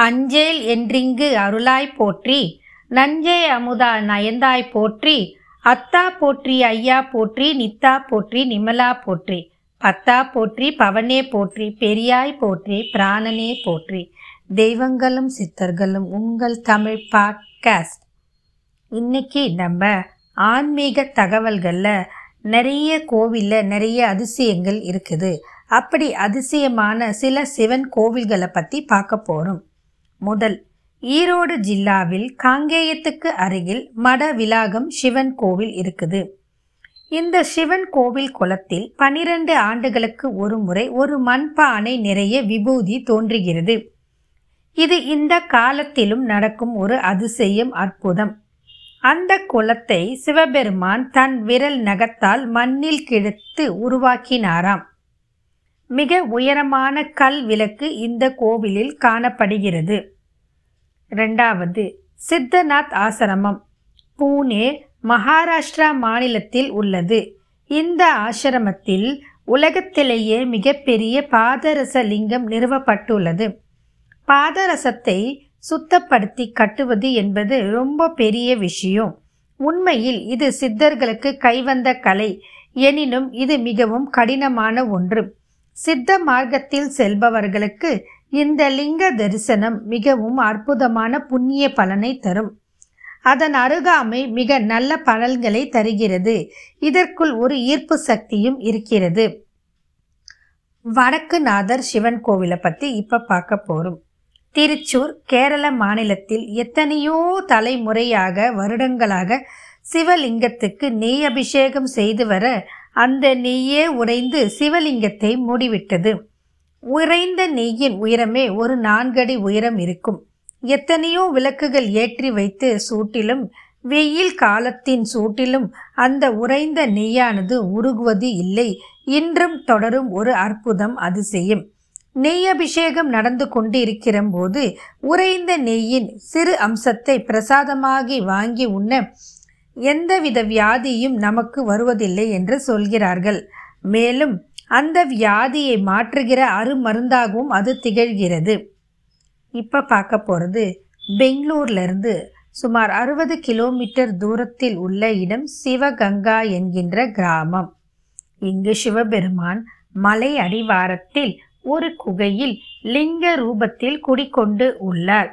அஞ்சேல் என்றிங்கு அருளாய் போற்றி நஞ்சே அமுதா நயந்தாய் போற்றி அத்தா போற்றி ஐயா போற்றி நித்தா போற்றி நிமலா போற்றி பத்தா போற்றி பவனே போற்றி பெரியாய் போற்றி பிராணனே போற்றி. தெய்வங்களும் சித்தர்களும் உங்கள் தமிழ் பாட்காஸ்ட். இன்னைக்கு நம்ம ஆன்மீக தகவல்களில் நிறைய கோவிலில் நிறைய அதிசயங்கள் இருக்குது. அப்படி அதிசயமான சில சிவன் கோவில்களை பற்றி பார்க்க போகிறோம் முதல். ஈரோடு ஜில்லாவில் காங்கேயத்துக்கு அருகில் மட விலாகம் சிவன் கோவில் இருக்குது. இந்த சிவன் கோவில் குளத்தில் பனிரெண்டு ஆண்டுகளுக்கு ஒரு முறை ஒரு மண்பானை நிறைய விபூதி தோன்றுகிறது. இது இந்த காலத்திலும் நடக்கும் ஒரு அதிசயம் அற்புதம். அந்த குளத்தை சிவபெருமான் தன் விரல் நகத்தால் மண்ணில் கிழத்து உருவாக்கினாராம். மிக உயரமான கல் விளக்கு இந்த கோவிலில் காணப்படுகிறது. ரெண்டாவது சித்தநாத் ஆசிரமம். பூனே மகாராஷ்டிரா மாநிலத்தில் உள்ளது. இந்த ஆசிரமத்தில் உலகத்திலேயே மிகப்பெரிய பாதரச லிங்கம் நிறுவப்பட்டுள்ளது. பாதரசத்தை சுத்தப்படுத்தி கட்டுவது என்பது ரொம்ப பெரிய விஷயம். உண்மையில் இது சித்தர்களுக்கு கைவந்த கலை எனினும் இது மிகவும் கடினமான ஒன்று. சித்த மார்க்கத்தில் செல்பவர்களுக்கு இந்த லிங்க தரிசனம் மிகவும் அற்புதமான புண்ணிய பலனை தரும். அதன் அருகாமை மிக நல்ல பலன்களை தருகிறது. இதற்குள் ஒரு ஈர்ப்பு சக்தியும் இருக்கிறது. வடக்குநாதர் சிவன் கோவிலை பற்றி இப்போ பார்க்க போகிறோம் திருச்சூர் கேரள மாநிலத்தில் எத்தனையோ தலைமுறையாக வருடங்களாக சிவலிங்கத்துக்கு நெய் அபிஷேகம் செய்து வர அந்த நெய்யே உறைந்து சிவலிங்கத்தை மூடிவிட்டது. உறைந்த நெய்யின் உயரமே ஒரு நான்கடி உயரம் இருக்கும். எத்தனையோ விளக்குகள் ஏற்றி வைத்து சூட்டிலும் வெயில் காலத்தின் சூட்டிலும் அந்த உறைந்த நெய்யானது உருகுவது இல்லை. இன்றும் தொடரும் ஒரு அற்புதம் அதிசயம் நெய் அபிஷேகம் நடந்து கொண்டிருக்கிற போது உறைந்த நெய்யின் சிறு அம்சத்தை பிரசாதமாகி வாங்கி உண்ண எந்தவித வியாதியும் நமக்கு வருவதில்லை என்று சொல்கிறார்கள். மேலும் அந்த வியாதியை மாற்றுகிற அருமருந்தாகவும் அது திகழ்கிறது. இப்போ பார்க்க போகிறது பெங்களூர்லேருந்து சுமார் அறுபது கிலோமீட்டர் தூரத்தில் உள்ள இடம் சிவகங்கா என்கின்ற கிராமம். இங்கு சிவபெருமான் மலை அடிவாரத்தில் ஒரு குகையில் லிங்க ரூபத்தில் குடிக்கொண்டு உள்ளார்.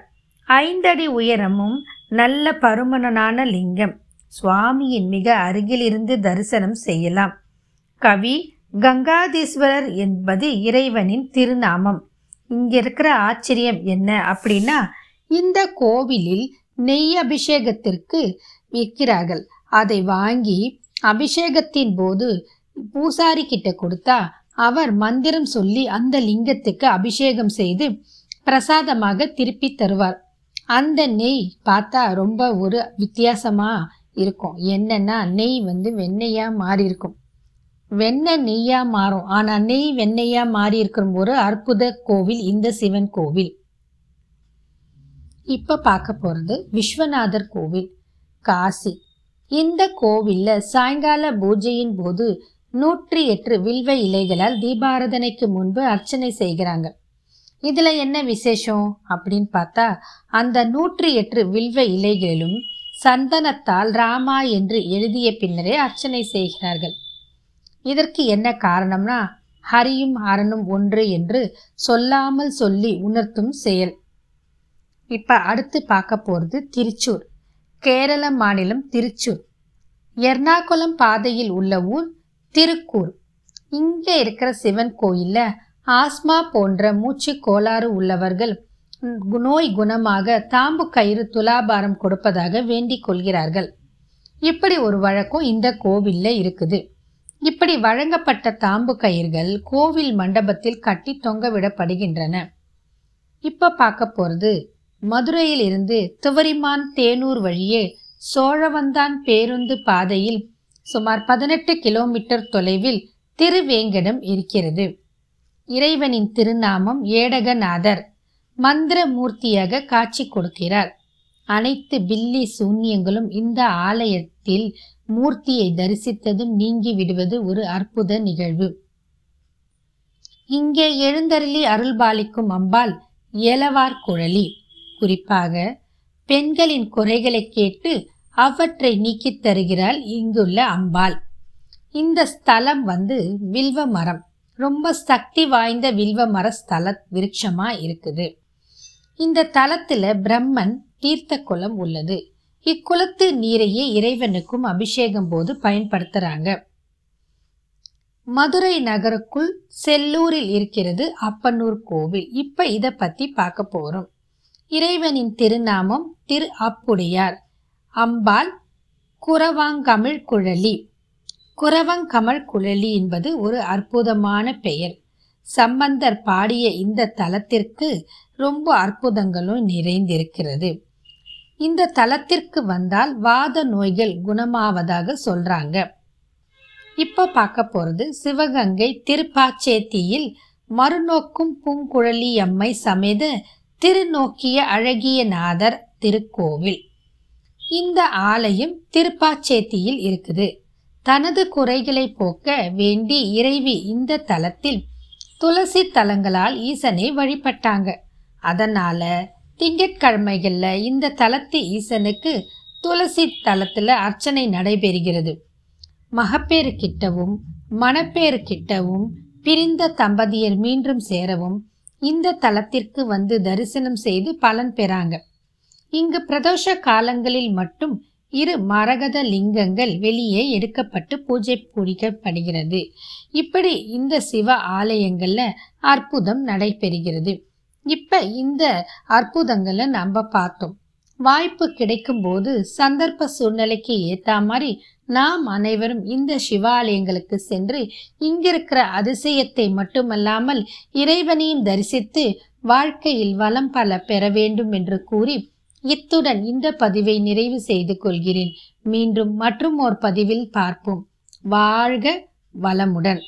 ஐந்தடி உயரமும் நல்ல பருமனனான லிங்கம். சுவாமியின் மிக அருகிலிருந்து தரிசனம் செய்யலாம். கவி கங்காதீஸ்வரர் என்பது இறைவனின் திருநாமம். இங்க இருக்கிற ஆச்சரியம் என்ன அப்படின்னா இந்த கோவிலில் நெய் அபிஷேகத்திற்கு விற்கிறார்கள். அதை வாங்கி அபிஷேகத்தின் போது பூசாரி கிட்ட கொடுத்தா அவர் மந்திரம் சொல்லி அந்த லிங்கத்துக்கு அபிஷேகம் செய்து பிரசாதமாக திருப்பி தருவார். அந்த நெய் பார்த்தா ரொம்ப ஒரு வித்தியாசமாக இருக்கும். என்னன்னா நெய் வந்து வெண்ணெயா மாறி இருக்கும் வெண்ணெய் நெய்யா மாறும். ஆனா நெய் வெண்ணெயா மாறி இருக்கிற ஒரு அற்புத கோவில் இந்த சிவன் கோவில். இப்ப பார்க்க போறது விஸ்வநாதர் கோவில் காசி. இந்த கோவில்ல சாயங்கால பூஜையின் போது நூற்றி எட்டு வில்வ இலைகளால் தீபாரதனைக்கு முன்பு அர்ச்சனை செய்கிறாங்க. இதுல என்ன விசேஷம்? அப்படின்னு பார்த்தா அந்த நூற்றி எட்டு வில்வ இலைகளிலும் சந்தனத்தால் ராமா என்று எழுதிய பின்னரே அர்ச்சனை செய்கிறார்கள். இதற்கு என்ன காரணம்னா ஹரியும் ஹரனும் ஒன்று என்று சொல்லாமல் சொல்லி உணர்த்தும் செயல். இப்ப அடுத்து பார்க்க போறது திருச்சூர் கேரள மாநிலம் திருச்சூர். எர்ணாகுளம் பாதையில் உள்ள ஊர் திருக்கூர். இங்கே இருக்கிற சிவன் கோயிலில் ஆஸ்மா போன்ற மூச்சு கோளாறு உள்ளவர்கள் நோய் குணமாக தாம்பு கயிறு துலாபாரம் கொடுப்பதாக வேண்டிக் கொள்கிறார்கள். இப்படி ஒரு வழக்கம் இந்த கோவிலில் இருக்குது. இப்படி வழங்கப்பட்ட தாம்பு கயிர்கள் கோவில் மண்டபத்தில் கட்டி தொங்கவிடப்படுகின்றன இப்போ பார்க்க போகிறது மதுரையில் இருந்து துவரிமான் தேனூர் வழியே சோழவந்தான் பேருந்து பாதையில் சுமார் பதினெட்டு கிலோமீட்டர் தொலைவில் திருவேங்கடம் இருக்கிறது. இறைவனின் திருநாமம் ஏடகநாதர். மந்திர மூர்த்தியாக காட்சி கொடுக்கிறார். அனைத்து பில்லி சூன்யங்களும் இந்த ஆலயத்தில் மூர்த்தியை தரிசித்ததும் நீங்கி விடுவது ஒரு அற்புத நிகழ்வு. இங்கே எழுந்தருளி அருள்பாலிக்கும் அம்பாள் இயலவார் குழலி. குறிப்பாக பெண்களின் குறைகளை கேட்டு அவற்றை நீக்கித் தருகிறாள் இங்குள்ள அம்பாள். இந்த ஸ்தலம் வந்து வில்வ மரம். ரொம்ப சக்தி வாய்ந்த வில்வ மர ஸ்தல விருட்சமா இருக்குது. இந்த தலத்துல பிரம்மன் தீர்த்த குளம் உள்ளது. இக்குளத்து நீரையே இறைவனுக்கும் அபிஷேகம் போது பயன்படுத்துறாங்க. மதுரை நகருக்குள் செல்லூரில் இருக்கிறது அப்பனூர் கோவில். இப்ப இத பத்தி பார்க்க போறோம். இறைவனின் திருநாமம் திரு அப்புடையார். அம்பாள் குரவாங்கமிழ் குழலி குரவங்கமல் குழலி என்பது ஒரு அற்புதமான பெயர். சம்பந்தர் பாடிய இந்த தலத்திற்கு ரொம்ப அற்புதங்களும் நிறைந்திருக்கிறது. இந்த தலத்திற்கு வந்தால் வாத நோய்கள் குணமாவதாக சொல்றாங்க. இப்ப பார்க்க போறது சிவகங்கை திருப்பாச்சேத்தியில் மறுநோக்கும் பூங்குழலி அம்மை சமேத திருநோக்கிய அழகிய நாதர் திருக்கோவில். இந்த ஆலயம் திருப்பாச்சேத்தியில் இருக்குது. தனது குறைகளை போக்க வேண்டி இறைவி இந்த தலத்தில் துளசி தலங்களால் ஈசனை வழிபட்டாங்க. அதனால திங்கட்கிழமைகளில் இந்த தலத்து ஈசனுக்கு துளசி தலத்தில் அர்ச்சனை நடைபெறுகிறது. மகப்பேறு கிட்டவும் மணப்பேறு கிட்டவும் பிரிந்த தம்பதியர் மீண்டும் சேரவும் இந்த தலத்திற்கு வந்து தரிசனம் செய்து பலன் பெறாங்க. இங்கு பிரதோஷ காலங்களில் மட்டும் இரு மரகத லிங்கங்கள் வெளியே எடுக்கப்பட்டு பூஜை பூரிக்கப்படுகிறது. இப்படி இந்த சிவ ஆலயங்கள்ல அற்புதம் நடைபெறுகிறது. இப்ப இந்த அற்புதங்களை நம்ம பார்த்தோம். வாய்ப்பு கிடைக்கும் போது சந்தர்ப்ப சூழ்நிலைக்கு ஏத்த மாதிரி நாம் அனைவரும் இந்த சிவாலயங்களுக்கு சென்று இங்கிருக்கிற அதிசயத்தை மட்டுமல்லாமல் இறைவனையும் தரிசித்து வாழ்க்கையில் வளம் பல பெற வேண்டும் என்று கூறி இத்துடன் இந்த பதிவை நிறைவு செய்து கொள்கிறேன். மீண்டும் மற்றும் ஓர் பதிவில் பார்ப்போம். வாழ்க வளமுடன்.